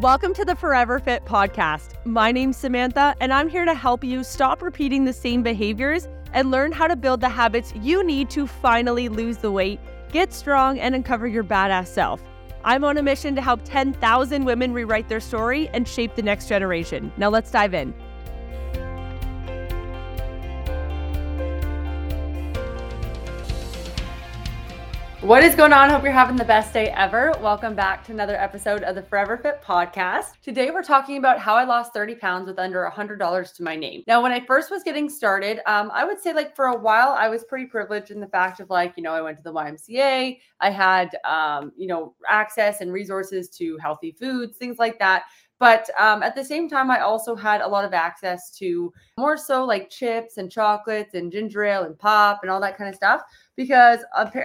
Welcome to the Forever Fit podcast. My name's Samantha, and I'm here to help you stop repeating the same behaviors and learn how to build the habits you need to finally lose the weight, get strong, and uncover your badass self. I'm on a mission to help 10,000 women rewrite their story and shape the next generation. Now let's dive in. What is going on? Hope you're having the best day ever. Welcome back to another episode of the Forever Fit podcast. Today, we're talking about how I lost 30 pounds with under $100 to my name. Now, when I first was getting started, um, I would say, like, for a while, I was pretty privileged in the fact of, like, you know, I went to the YMCA, I had, um, you know, access and resources to healthy foods, things like that. But um, at the same time, I also had a lot of access to more so like chips and chocolates and ginger ale and pop and all that kind of stuff. Because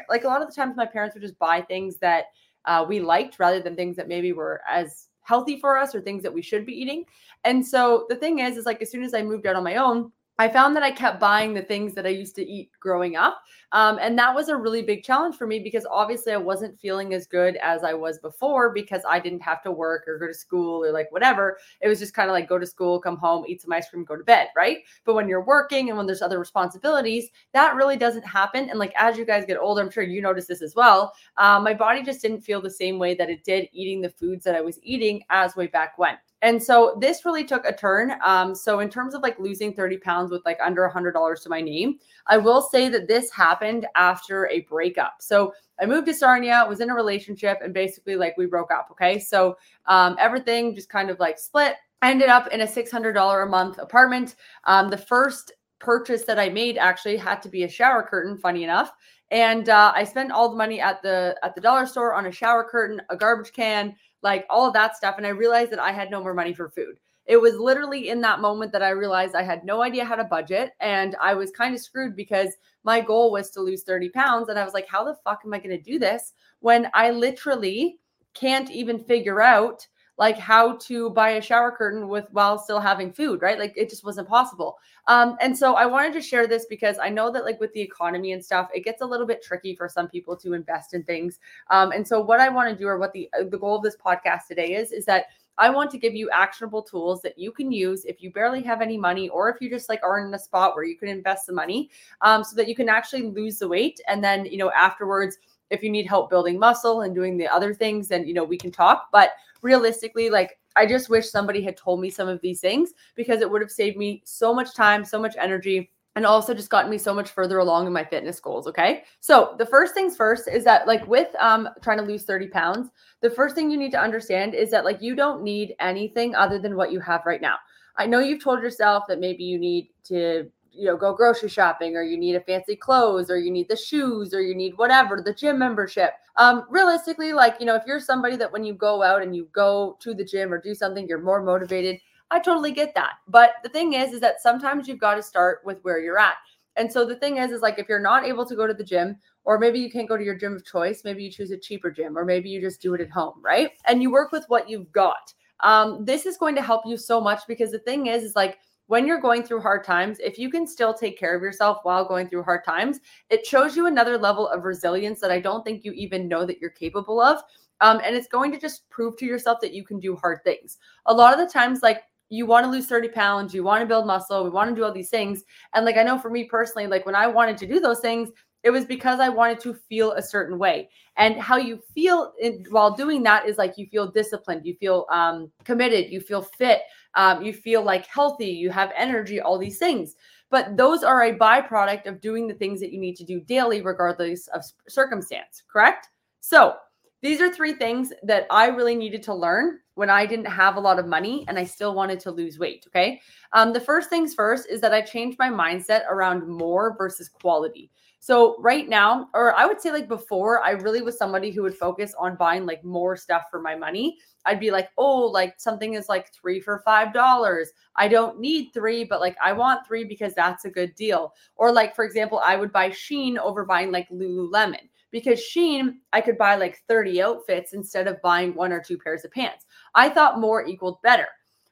like a lot of the times, my parents would just buy things that uh, we liked rather than things that maybe were as healthy for us or things that we should be eating. And so the thing is, is like as soon as I moved out on my own, I found that I kept buying the things that I used to eat growing up. Um, and that was a really big challenge for me because obviously I wasn't feeling as good as I was before because I didn't have to work or go to school or like whatever. It was just kind of like go to school, come home, eat some ice cream, go to bed, right? But when you're working and when there's other responsibilities, that really doesn't happen. And like as you guys get older, I'm sure you notice this as well. Um, my body just didn't feel the same way that it did eating the foods that I was eating as way back when. And so this really took a turn. Um, so in terms of like losing 30 pounds with like under hundred dollars to my name, I will say that this happened after a breakup. So I moved to Sarnia, was in a relationship, and basically like we broke up. Okay. So um, everything just kind of like split. I ended up in a $600 a month apartment. Um, the first purchase that I made actually had to be a shower curtain, funny enough. And uh, I spent all the money at the at the dollar store on a shower curtain, a garbage can, like all of that stuff. And I realized that I had no more money for food. It was literally in that moment that I realized I had no idea how to budget and I was kind of screwed because my goal was to lose 30 pounds. And I was like, how the fuck am I going to do this when I literally can't even figure out like how to buy a shower curtain with while still having food, right? Like it just wasn't possible. Um, and so I wanted to share this because I know that like with the economy and stuff, it gets a little bit tricky for some people to invest in things. Um, and so what I want to do, or what the uh, the goal of this podcast today is, is that I want to give you actionable tools that you can use if you barely have any money, or if you just like are in a spot where you can invest the money, um, so that you can actually lose the weight, and then you know afterwards if you need help building muscle and doing the other things, then you know we can talk. But realistically, like I just wish somebody had told me some of these things because it would have saved me so much time, so much energy, and also just gotten me so much further along in my fitness goals. Okay. So the first things first is that like with um trying to lose 30 pounds, the first thing you need to understand is that like you don't need anything other than what you have right now. I know you've told yourself that maybe you need to you know go grocery shopping or you need a fancy clothes or you need the shoes or you need whatever the gym membership. Um realistically like you know if you're somebody that when you go out and you go to the gym or do something you're more motivated i totally get that. But the thing is is that sometimes you've got to start with where you're at. And so the thing is is like if you're not able to go to the gym or maybe you can't go to your gym of choice maybe you choose a cheaper gym or maybe you just do it at home right? And you work with what you've got. Um, this is going to help you so much because the thing is is like when you're going through hard times, if you can still take care of yourself while going through hard times, it shows you another level of resilience that I don't think you even know that you're capable of. Um, and it's going to just prove to yourself that you can do hard things. A lot of the times, like you want to lose 30 pounds, you want to build muscle, we want to do all these things. And like I know for me personally, like when I wanted to do those things, it was because I wanted to feel a certain way. And how you feel in, while doing that is like you feel disciplined, you feel um, committed, you feel fit, um, you feel like healthy, you have energy, all these things. But those are a byproduct of doing the things that you need to do daily, regardless of circumstance, correct? So, these are three things that I really needed to learn when I didn't have a lot of money and I still wanted to lose weight. Okay. Um, the first things first is that I changed my mindset around more versus quality. So right now, or I would say like before, I really was somebody who would focus on buying like more stuff for my money. I'd be like, oh, like something is like three for five dollars. I don't need three, but like I want three because that's a good deal. Or like for example, I would buy Shein over buying like Lululemon because Shein, I could buy like 30 outfits instead of buying one or two pairs of pants. I thought more equaled better.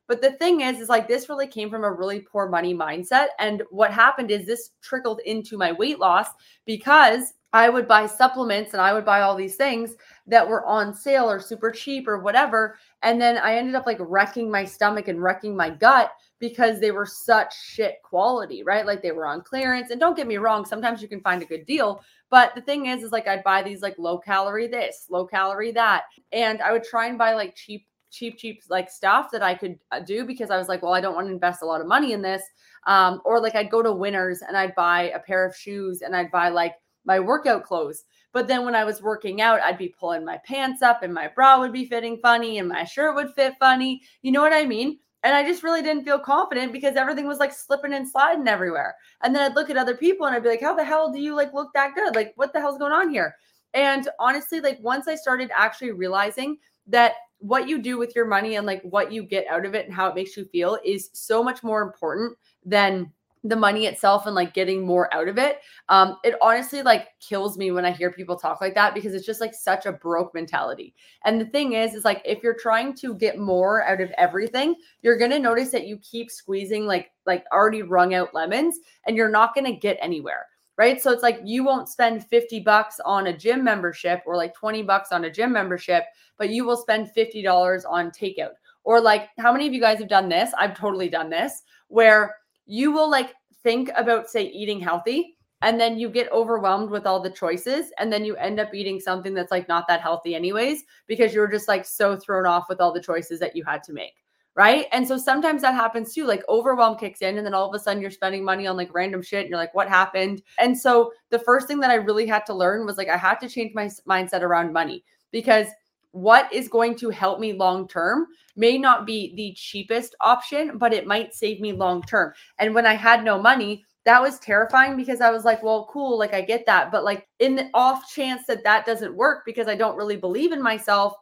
But the thing is, is like this really came from a really poor money mindset. And what happened is this trickled into my weight loss because I would buy supplements and I would buy all these things that were on sale or super cheap or whatever. And then I ended up like wrecking my stomach and wrecking my gut because they were such shit quality, right? Like they were on clearance. And don't get me wrong, sometimes you can find a good deal. But the thing is, is like I'd buy these like low calorie this, low calorie that. And I would try and buy like cheap, cheap, cheap like stuff that I could uh, do because I was like, well, I don't want to invest a lot of money in this. Um, or like I'd go to Winners and I'd buy a pair of shoes and I'd buy like my workout clothes. But then when I was working out, I'd be pulling my pants up and my bra would be fitting funny and my shirt would fit funny. You know what I mean? And I just really didn't feel confident because everything was like slipping and sliding everywhere. And then I'd look at other people and I'd be like, how the hell do you like look that good? Like, what the hell's going on here? And honestly, like once I started actually realizing that what you do with your money and like what you get out of it and how it makes you feel is so much more important than the money itself and like getting more out of it. Um, it honestly like kills me when I hear people talk like that because it's just like such a broke mentality. And the thing is, is like if you're trying to get more out of everything, you're gonna notice that you keep squeezing like like already wrung out lemons and you're not gonna get anywhere. Right. So it's like you won't spend 50 bucks on a gym membership or like 20 bucks on a gym membership, but you will spend $50 on takeout. Or like, how many of you guys have done this? I've totally done this where you will like think about, say, eating healthy, and then you get overwhelmed with all the choices, and then you end up eating something that's like not that healthy, anyways, because you're just like so thrown off with all the choices that you had to make. Right. And so sometimes that happens too. Like overwhelm kicks in, and then all of a sudden you're spending money on like random shit. And you're like, what happened? And so the first thing that I really had to learn was like, I had to change my mindset around money because what is going to help me long term may not be the cheapest option, but it might save me long term. And when I had no money, that was terrifying because I was like, well, cool, like I get that. But like in the off chance that that doesn't work because I don't really believe in myself,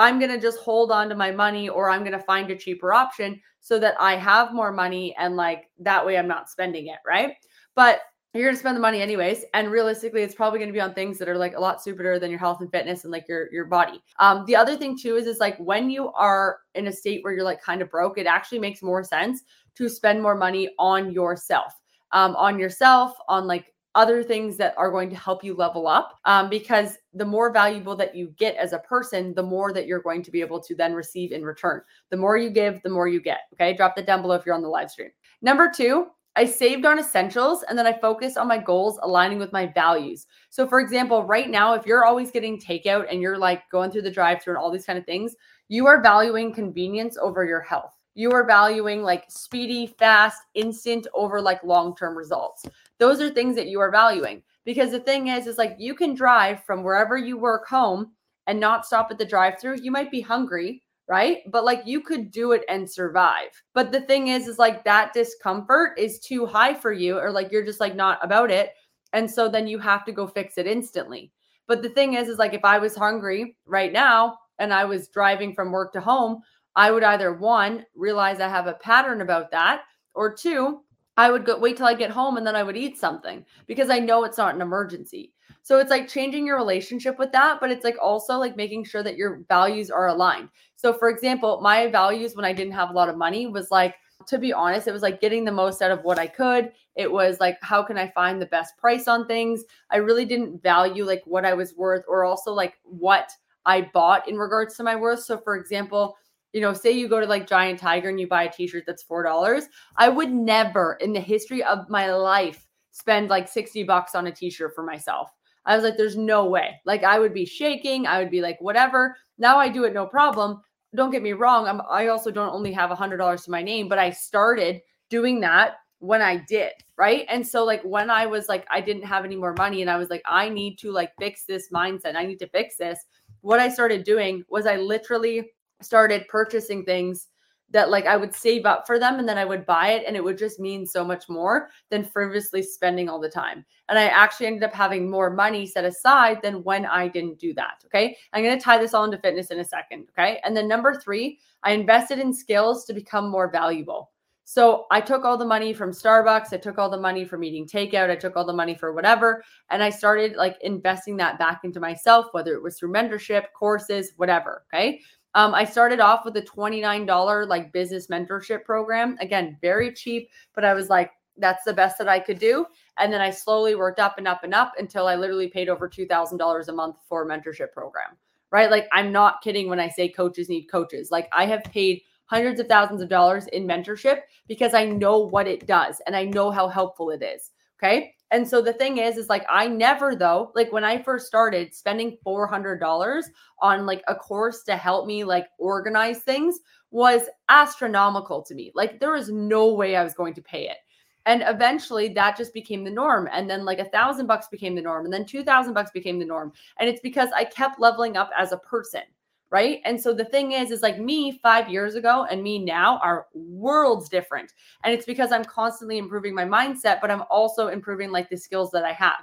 I'm going to just hold on to my money or I'm going to find a cheaper option so that I have more money and like that way I'm not spending it. Right. But you're going to spend the money anyways and realistically it's probably going to be on things that are like a lot stupider than your health and fitness and like your your body um the other thing too is is like when you are in a state where you're like kind of broke it actually makes more sense to spend more money on yourself um on yourself on like other things that are going to help you level up um, because the more valuable that you get as a person the more that you're going to be able to then receive in return the more you give the more you get okay drop that down below if you're on the live stream number two I saved on essentials and then I focused on my goals aligning with my values. So, for example, right now, if you're always getting takeout and you're like going through the drive through and all these kind of things, you are valuing convenience over your health. You are valuing like speedy, fast, instant over like long term results. Those are things that you are valuing because the thing is, is like you can drive from wherever you work home and not stop at the drive through. You might be hungry, right? But like you could do it and survive. But the thing is, is like that discomfort is too high for you, or like you're just like not about it. And so then you have to go fix it instantly. But the thing is, is like if I was hungry right now and I was driving from work to home, I would either one, realize I have a pattern about that, or two, I would go wait till I get home and then I would eat something because I know it's not an emergency. So it's like changing your relationship with that, but it's like also like making sure that your values are aligned. So for example, my values when I didn't have a lot of money was like to be honest, it was like getting the most out of what I could. It was like, how can I find the best price on things? I really didn't value like what I was worth or also like what I bought in regards to my worth. So, for example, you know, say you go to like Giant Tiger and you buy a t shirt that's $4. I would never in the history of my life spend like 60 bucks on a t shirt for myself. I was like, there's no way. Like, I would be shaking. I would be like, whatever. Now I do it no problem. Don't get me wrong. I'm, I also don't only have a $100 to my name, but I started doing that when I did. Right. And so, like, when I was like, I didn't have any more money and I was like, I need to like fix this mindset. I need to fix this. What I started doing was I literally started purchasing things that like I would save up for them and then I would buy it and it would just mean so much more than frivolously spending all the time. And I actually ended up having more money set aside than when I didn't do that. Okay. I'm going to tie this all into fitness in a second. Okay. And then number three, I invested in skills to become more valuable. So I took all the money from Starbucks, I took all the money from eating takeout, I took all the money for whatever, and I started like investing that back into myself, whether it was through mentorship, courses, whatever. Okay. Um, I started off with a $29 like business mentorship program. Again, very cheap, but I was like, that's the best that I could do. And then I slowly worked up and up and up until I literally paid over $2,000 a month for a mentorship program, right? Like, I'm not kidding when I say coaches need coaches. Like, I have paid hundreds of thousands of dollars in mentorship because I know what it does and I know how helpful it is. Okay. And so the thing is, is like I never though, like when I first started spending $400 on like a course to help me like organize things was astronomical to me. Like there was no way I was going to pay it. And eventually that just became the norm. And then like a thousand bucks became the norm. And then 2000 bucks became the norm. And it's because I kept leveling up as a person right? And so the thing is, is like me five years ago and me now are worlds different. And it's because I'm constantly improving my mindset, but I'm also improving like the skills that I have.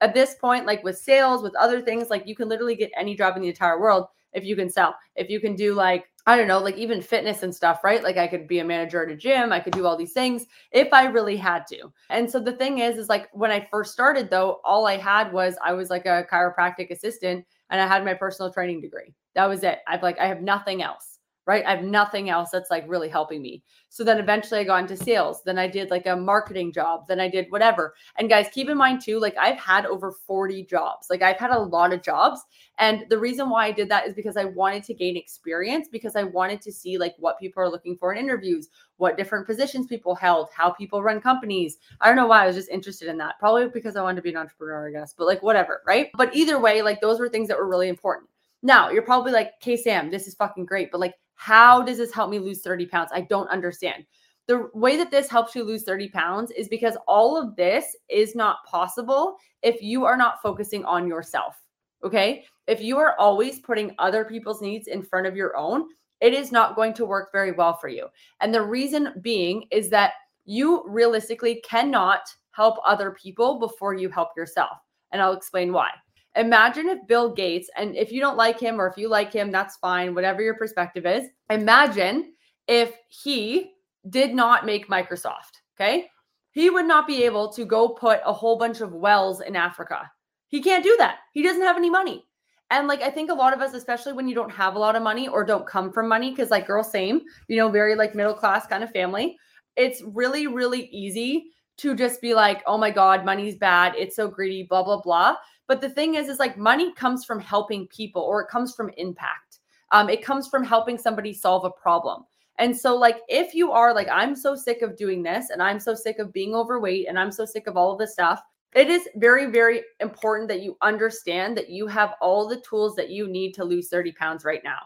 At this point, like with sales, with other things, like you can literally get any job in the entire world if you can sell. If you can do like, I don't know, like even fitness and stuff, right? Like I could be a manager at a gym, I could do all these things if I really had to. And so the thing is, is like when I first started though, all I had was I was like a chiropractic assistant and I had my personal training degree. That was it. I've like, I have nothing else, right? I have nothing else that's like really helping me. So then eventually I got into sales. Then I did like a marketing job. Then I did whatever. And guys, keep in mind too, like I've had over 40 jobs. Like I've had a lot of jobs. And the reason why I did that is because I wanted to gain experience, because I wanted to see like what people are looking for in interviews, what different positions people held, how people run companies. I don't know why I was just interested in that. Probably because I wanted to be an entrepreneur, I guess, but like whatever, right? But either way, like those were things that were really important. Now you're probably like, okay, Sam, this is fucking great. But like, how does this help me lose 30 pounds? I don't understand. The way that this helps you lose 30 pounds is because all of this is not possible if you are not focusing on yourself. Okay. If you are always putting other people's needs in front of your own, it is not going to work very well for you. And the reason being is that you realistically cannot help other people before you help yourself. And I'll explain why. Imagine if Bill Gates, and if you don't like him or if you like him, that's fine, whatever your perspective is. Imagine if he did not make Microsoft, okay? He would not be able to go put a whole bunch of wells in Africa. He can't do that. He doesn't have any money. And like I think a lot of us, especially when you don't have a lot of money or don't come from money, because like girl, same, you know, very like middle class kind of family, it's really, really easy to just be like, oh my God, money's bad. It's so greedy, blah, blah, blah. But the thing is, is like money comes from helping people or it comes from impact. Um, it comes from helping somebody solve a problem. And so, like, if you are like, I'm so sick of doing this and I'm so sick of being overweight and I'm so sick of all of this stuff, it is very, very important that you understand that you have all the tools that you need to lose 30 pounds right now.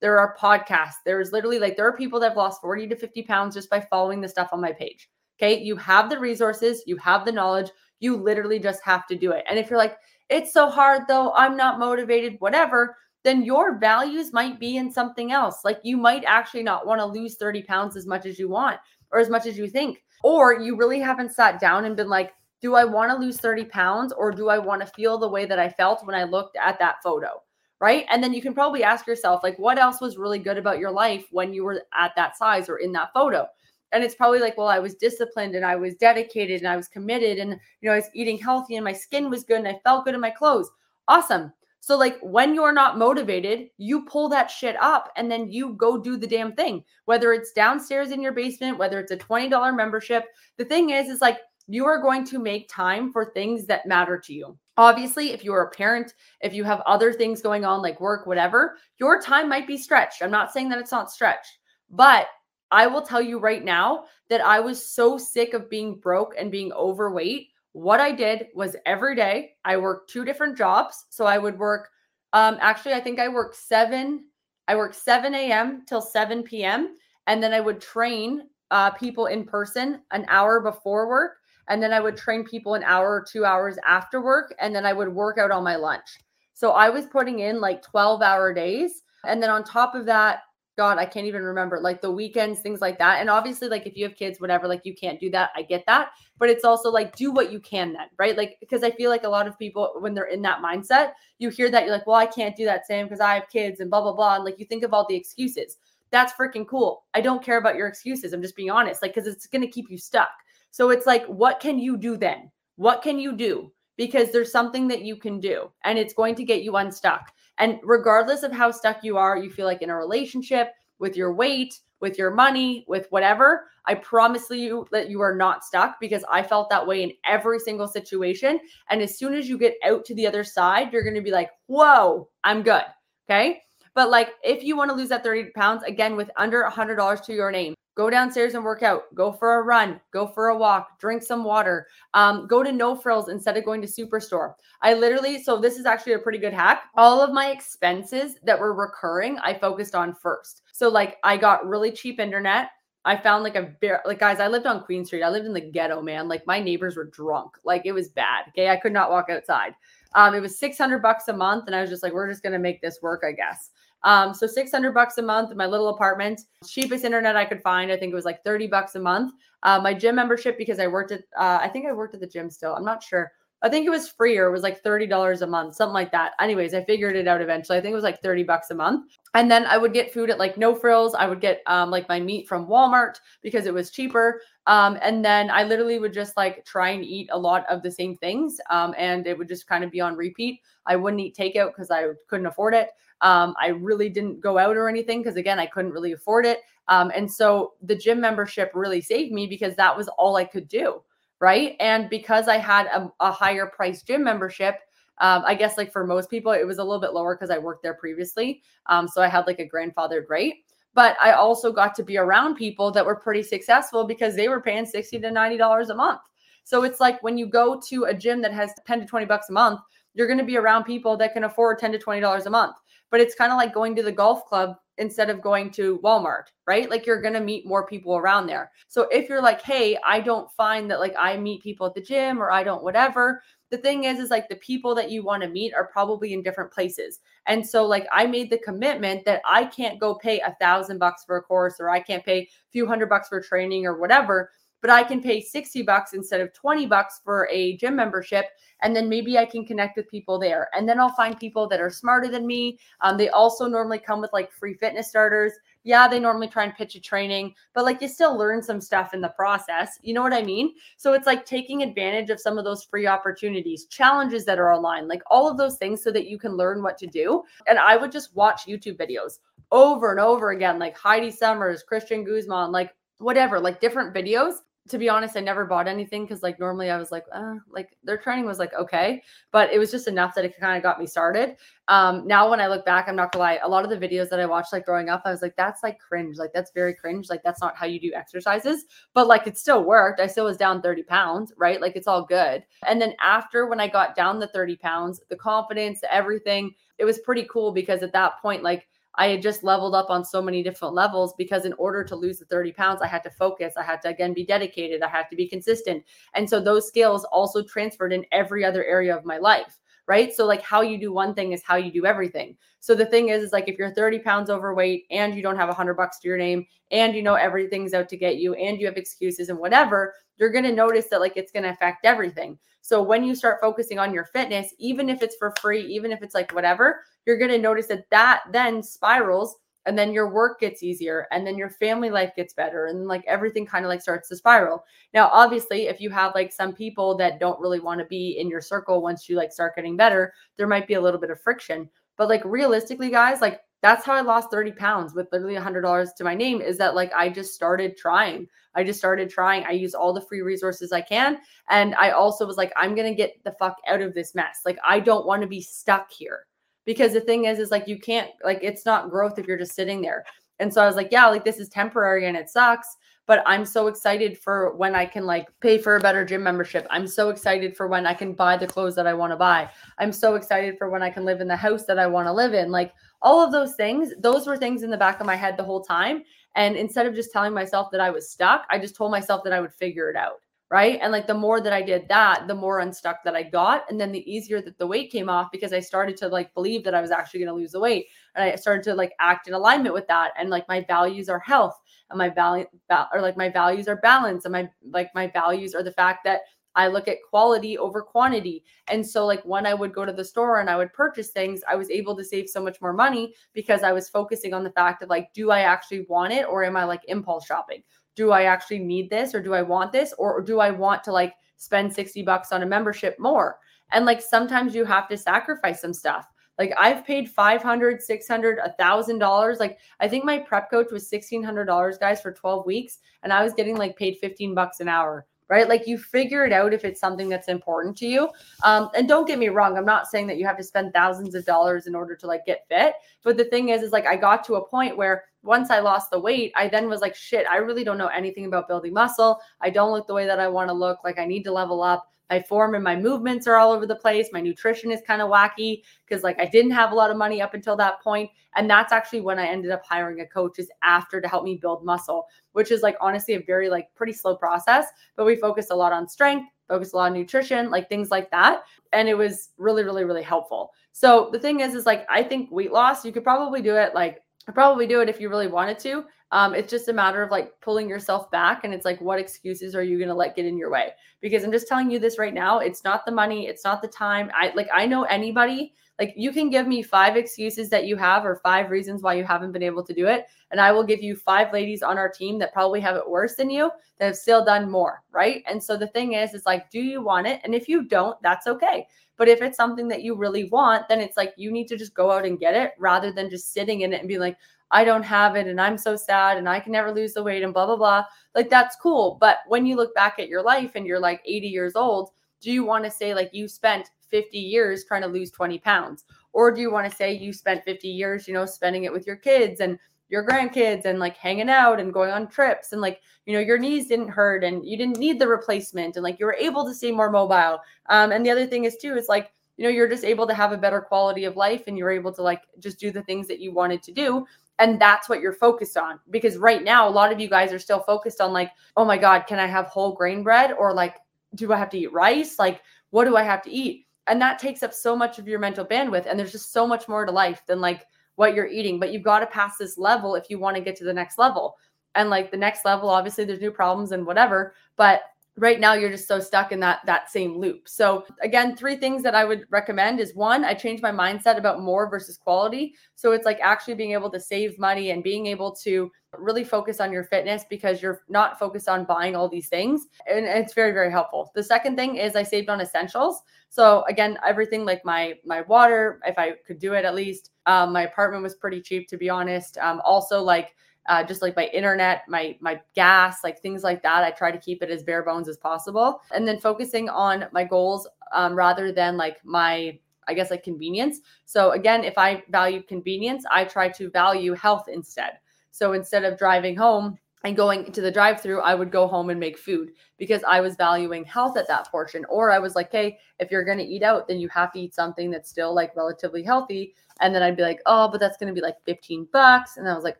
There are podcasts. There's literally like, there are people that have lost 40 to 50 pounds just by following the stuff on my page. Okay. You have the resources, you have the knowledge. You literally just have to do it. And if you're like, it's so hard though, I'm not motivated, whatever, then your values might be in something else. Like you might actually not want to lose 30 pounds as much as you want or as much as you think. Or you really haven't sat down and been like, do I want to lose 30 pounds or do I want to feel the way that I felt when I looked at that photo? Right. And then you can probably ask yourself, like, what else was really good about your life when you were at that size or in that photo? And it's probably like well i was disciplined and i was dedicated and i was committed and you know i was eating healthy and my skin was good and i felt good in my clothes. Awesome. So like when you're not motivated you pull that shit up and then you go do the damn thing. Whether it's downstairs in your basement whether it's a $20 membership the thing is is like you are going to make time for things that matter to you. Obviously if you're a parent if you have other things going on like work whatever your time might be stretched. I'm not saying that it's not stretched but I will tell you right now that I was so sick of being broke and being overweight. What I did was every day I worked two different jobs. So I would work, um, actually, I think I worked seven, I worked 7 a.m. till 7 p.m. And then I would train uh, people in person an hour before work. And then I would train people an hour or two hours after work. And then I would work out on my lunch. So I was putting in like 12 hour days. And then on top of that, God, I can't even remember like the weekends, things like that. And obviously, like if you have kids, whatever, like you can't do that. I get that. But it's also like do what you can then, right? Like, because I feel like a lot of people, when they're in that mindset, you hear that you're like, well, I can't do that, Sam, because I have kids and blah, blah, blah. And like you think of all the excuses. That's freaking cool. I don't care about your excuses. I'm just being honest, like, because it's going to keep you stuck. So it's like, what can you do then? What can you do? Because there's something that you can do and it's going to get you unstuck. And regardless of how stuck you are, you feel like in a relationship, with your weight, with your money, with whatever, I promise you that you are not stuck because I felt that way in every single situation. And as soon as you get out to the other side, you're going to be like, whoa, I'm good. Okay. But like if you want to lose that 30 pounds, again, with under a $100 to your name, go downstairs and work out, go for a run, go for a walk, drink some water, um, go to no frills instead of going to Superstore. I literally, so this is actually a pretty good hack. All of my expenses that were recurring, I focused on first. So like I got really cheap internet. I found like a bear, like guys, I lived on Queen Street. I lived in the ghetto, man. Like my neighbors were drunk. Like it was bad. Okay. I could not walk outside. Um, it was 600 bucks a month. And I was just like, we're just going to make this work, I guess. Um, so 600 bucks a month in my little apartment, cheapest internet I could find. I think it was like 30 bucks a month. Uh, my gym membership, because I worked at, uh, I think I worked at the gym still. I'm not sure. I think it was free or it was like $30 a month, something like that. Anyways, I figured it out eventually. I think it was like 30 bucks a month. And then I would get food at like no frills. I would get um, like my meat from Walmart because it was cheaper. Um, and then I literally would just like try and eat a lot of the same things. Um, and it would just kind of be on repeat. I wouldn't eat takeout because I couldn't afford it. Um, I really didn't go out or anything because, again, I couldn't really afford it. Um, and so the gym membership really saved me because that was all I could do. Right. And because I had a, a higher price gym membership, um, I guess like for most people, it was a little bit lower because I worked there previously. Um, so I had like a grandfathered rate. But I also got to be around people that were pretty successful because they were paying 60 to $90 a month. So it's like when you go to a gym that has 10 to 20 bucks a month, you're going to be around people that can afford 10 to 20 dollars a month but it's kind of like going to the golf club instead of going to Walmart, right? Like you're going to meet more people around there. So if you're like, "Hey, I don't find that like I meet people at the gym or I don't whatever." The thing is is like the people that you want to meet are probably in different places. And so like I made the commitment that I can't go pay a thousand bucks for a course or I can't pay a few hundred bucks for training or whatever but I can pay 60 bucks instead of 20 bucks for a gym membership. And then maybe I can connect with people there. And then I'll find people that are smarter than me. Um, they also normally come with like free fitness starters. Yeah, they normally try and pitch a training, but like you still learn some stuff in the process. You know what I mean? So it's like taking advantage of some of those free opportunities, challenges that are online, like all of those things so that you can learn what to do. And I would just watch YouTube videos over and over again, like Heidi Somers, Christian Guzman, like whatever, like different videos to be honest, I never bought anything because like normally I was like, uh, like their training was like okay, but it was just enough that it kind of got me started. Um, now when I look back, I'm not gonna lie, a lot of the videos that I watched like growing up, I was like, that's like cringe, like that's very cringe, like that's not how you do exercises. But like it still worked. I still was down 30 pounds, right? Like it's all good. And then after when I got down the 30 pounds, the confidence, everything, it was pretty cool because at that point, like I had just leveled up on so many different levels because in order to lose the 30 pounds, I had to focus. I had to again be dedicated. I had to be consistent. And so those skills also transferred in every other area of my life. Right. So, like, how you do one thing is how you do everything. So, the thing is, is like if you're 30 pounds overweight and you don't have a hundred bucks to your name and you know everything's out to get you and you have excuses and whatever, you're going to notice that like it's going to affect everything. So, when you start focusing on your fitness, even if it's for free, even if it's like whatever, you're going to notice that that then spirals and then your work gets easier and then your family life gets better and like everything kind of like starts to spiral. Now obviously if you have like some people that don't really want to be in your circle once you like start getting better there might be a little bit of friction. But like realistically guys like that's how i lost 30 pounds with literally $100 to my name is that like i just started trying. I just started trying. I use all the free resources i can. And i also was like i'm gonna get the fuck out of this mess. Like i don't want to be stuck here. Because the thing is is like you can't like it's not growth if you're just sitting there. And so i was like yeah like this is temporary and it sucks but i'm so excited for when i can like pay for a better gym membership. I'm so excited for when i can buy the clothes that i want to buy. I'm so excited for when i can live in the house that i want to live in. Like all of those things those were things in the back of my head the whole time and instead of just telling myself that i was stuck i just told myself that i would figure it out right? And like the more that I did that, the more unstuck that I got. And then the easier that the weight came off because I started to like believe that I was actually going to lose the weight. And I started to like act in alignment with that. And like my values are health and my value or like my values are balance and my like my values are the fact that I look at quality over quantity. And so, like, when I would go to the store and I would purchase things, I was able to save so much more money because I was focusing on the fact of, like, do I actually want it or am I like impulse shopping? do I actually need this or do I want this or, do I want to like spend 60 bucks on a membership more? And like sometimes you have to sacrifice some stuff. Like I've paid 500, 600, a thousand dollars. Like I think my prep coach was $1,600 guys for 12 weeks and I was getting like paid 15 bucks an hour right? Like you figure it out if it's something that's important to you. Um, and don't get me wrong, I'm not saying that you have to spend thousands of dollars in order to like get fit. But the thing is, is like I got to a point where once I lost the weight, I then was like, shit, I really don't know anything about building muscle. I don't look the way that I want to look. Like I need to level up my form and my movements are all over the place. My nutrition is kind of wacky because like I didn't have a lot of money up until that point. And that's actually when I ended up hiring a coach is after to help me build muscle, which is like honestly a very like pretty slow process. But we focused a lot on strength, focused a lot on nutrition, like things like that. And it was really, really, really helpful. So the thing is, is like I think weight loss, you could probably do it like probably do it if you really wanted to. Um, it's just a matter of like pulling yourself back. And it's like, what excuses are you going to let get in your way? Because I'm just telling you this right now. It's not the money. It's not the time. I like, I know anybody, like you can give me five excuses that you have or five reasons why you haven't been able to do it. And I will give you five ladies on our team that probably have it worse than you that have still done more. Right. And so the thing is, is like, do you want it? And if you don't, that's okay. But if it's something that you really want, then it's like you need to just go out and get it rather than just sitting in it and be like, I don't have it and I'm so sad and I can never lose the weight and blah, blah, blah. Like that's cool. But when you look back at your life and you're like 80 years old, do you want to say like you spent 50 years trying to lose 20 pounds? Or do you want to say you spent 50 years, you know, spending it with your kids and your grandkids and like hanging out and going on trips and like you know your knees didn't hurt and you didn't need the replacement and like you were able to stay more mobile. Um and the other thing is too is like you know you're just able to have a better quality of life and you're able to like just do the things that you wanted to do. And that's what you're focused on because right now a lot of you guys are still focused on like oh my god can i have whole grain bread or like do i have to eat rice? Like what do i have to eat and that takes up so much of your mental bandwidth and there's just so much more to life than like what you're eating but you've got to pass this level if you want to get to the next level. And like the next level obviously there's new problems and whatever but right now you're just so stuck in that that same loop. So again three things that i would recommend is one i changed my mindset about more versus quality. So it's like actually being able to save money and being able to really focus on your fitness because you're not focused on buying all these things and it's very very helpful the second thing is i saved on essentials so again everything like my my water if i could do it at least um, my apartment was pretty cheap to be honest um, also like uh, just like my internet, my my gas, like things like that. I try to keep it as bare bones as possible, and then focusing on my goals um, rather than like my I guess like convenience. So again, if I value convenience, I try to value health instead. So instead of driving home, and going to the drive through, I would go home and make food because I was valuing health at that portion. Or I was like, hey, if you're going to eat out, then you have to eat something that's still like relatively healthy. And then I'd be like, oh, but that's going to be like 15 bucks. And I was like,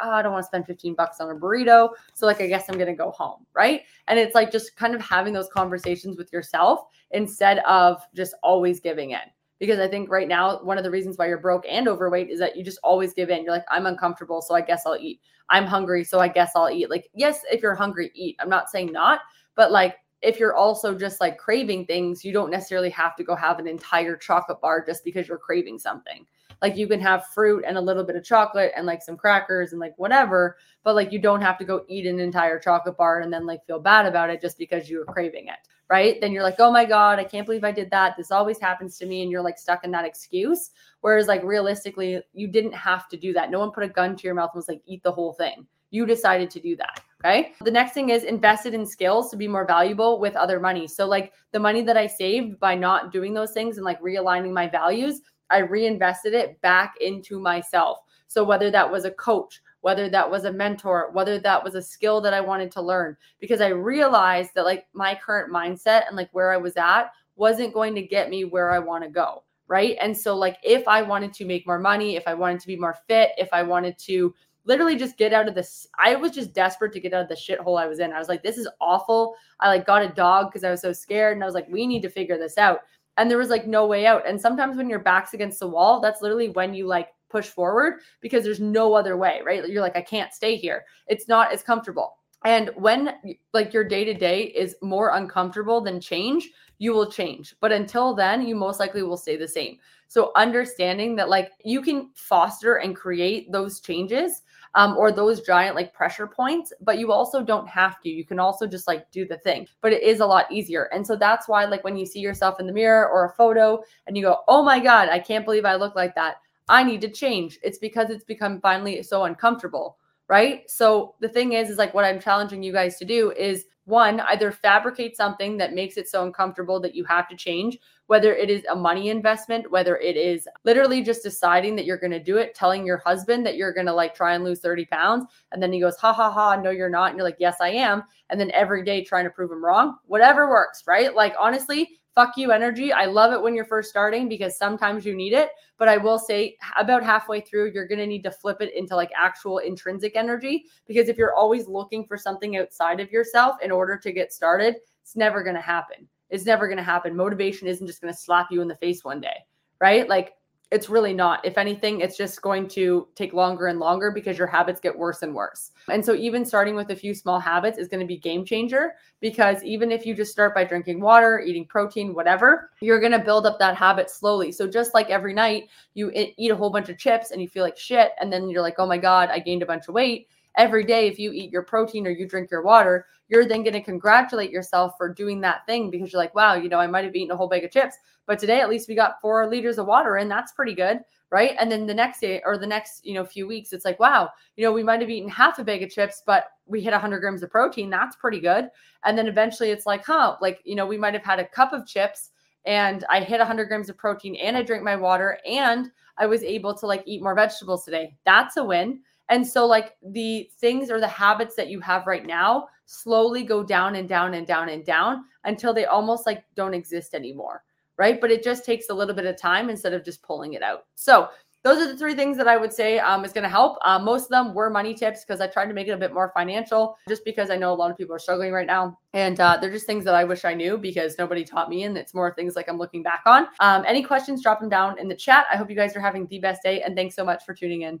oh, I don't want to spend 15 bucks on a burrito. So, like, I guess I'm going to go home. Right. And it's like just kind of having those conversations with yourself instead of just always giving in because I think right now one of the reasons why you're broke and overweight is that you just always give in. You're like, I'm uncomfortable, so I guess I'll eat. I'm hungry, so I guess I'll eat. Like, yes, if you're hungry, eat. I'm not saying not, but like if you're also just like craving things, you don't necessarily have to go have an entire chocolate bar just because you're craving something. Like you can have fruit and a little bit of chocolate and like some crackers and like whatever, but like you don't have to go eat an entire chocolate bar and then like feel bad about it just because you were craving it right? Then you're like, oh my God, I can't believe I did that. This always happens to me. And you're like stuck in that excuse. Whereas, like, realistically, you didn't have to do that. No one put a gun to your mouth and was like, eat the whole thing. You decided to do that. Okay. The next thing is invested in skills to be more valuable with other money. So, like, the money that I saved by not doing those things and like realigning my values, I reinvested it back into myself. So, whether that was a coach, whether that was a mentor, whether that was a skill that I wanted to learn, because I realized that like my current mindset and like where I was at wasn't going to get me where I want to go. Right. And so, like, if I wanted to make more money, if I wanted to be more fit, if I wanted to literally just get out of this, I was just desperate to get out of the shithole I was in. I was like, this is awful. I like got a dog because I was so scared. And I was like, we need to figure this out. And there was like no way out. And sometimes when your back's against the wall, that's literally when you like push forward because there's no other way, right? You're like, I can't stay here. It's not as comfortable. And when like your day to day is more uncomfortable than change, you will change. But until then, you most likely will stay the same. So understanding that like you can foster and create those changes um, or those giant like pressure points, but you also don't have to. You can also just like do the thing, but it is a lot easier. And so that's why, like, when you see yourself in the mirror or a photo and you go, oh my God, I can't believe I look like that. I need to change. It's because it's become finally so uncomfortable, right? So the thing is, is like what I'm challenging you guys to do is one, either fabricate something that makes it so uncomfortable that you have to change, whether it is a money investment, whether it is literally just deciding that you're going to do it, telling your husband that you're going to like try and lose 30 pounds. And then he goes, ha ha ha, no, you're not. And you're like, yes, I am. And then every day trying to prove him wrong, whatever works, right? Like, honestly, fuck you energy. I love it when you're first starting because sometimes you need it. But I will say, about halfway through, you're going to need to flip it into like actual intrinsic energy because if you're always looking for something outside of yourself in order to get started, it's never going to happen. It's never going to happen. Motivation isn't just going to slap you in the face one day, right? Like it's really not. If anything, it's just going to take longer and longer because your habits get worse and worse. And so even starting with a few small habits is going to be game changer because even if you just start by drinking water, eating protein, whatever, you're going to build up that habit slowly. So just like every night you eat a whole bunch of chips and you feel like shit and then you're like, "Oh my god, I gained a bunch of weight." Every day if you eat your protein or you drink your water you're then going to congratulate yourself for doing that thing because you're like wow you know i might have eaten a whole bag of chips but today at least we got four liters of water and that's pretty good right? And then the next day or the next you know few weeks it's like wow you know we might have eaten half a bag of chips but we hit 100 grams of protein that's pretty good. And then eventually it's like huh like you know we might have had a cup of chips and i hit 100 grams of protein and i drank my water and i was able to like eat more vegetables today. That's a win and so, like the things or the habits that you have right now slowly go down and down and down and down until they almost like don't exist anymore. Right. But it just takes a little bit of time instead of just pulling it out. So, those are the three things that I would say um, is going to help. Um, most of them were money tips because I tried to make it a bit more financial, just because I know a lot of people are struggling right now, and uh, they're just things that I wish I knew because nobody taught me, and it's more things like I'm looking back on. Um, any questions? Drop them down in the chat. I hope you guys are having the best day, and thanks so much for tuning in.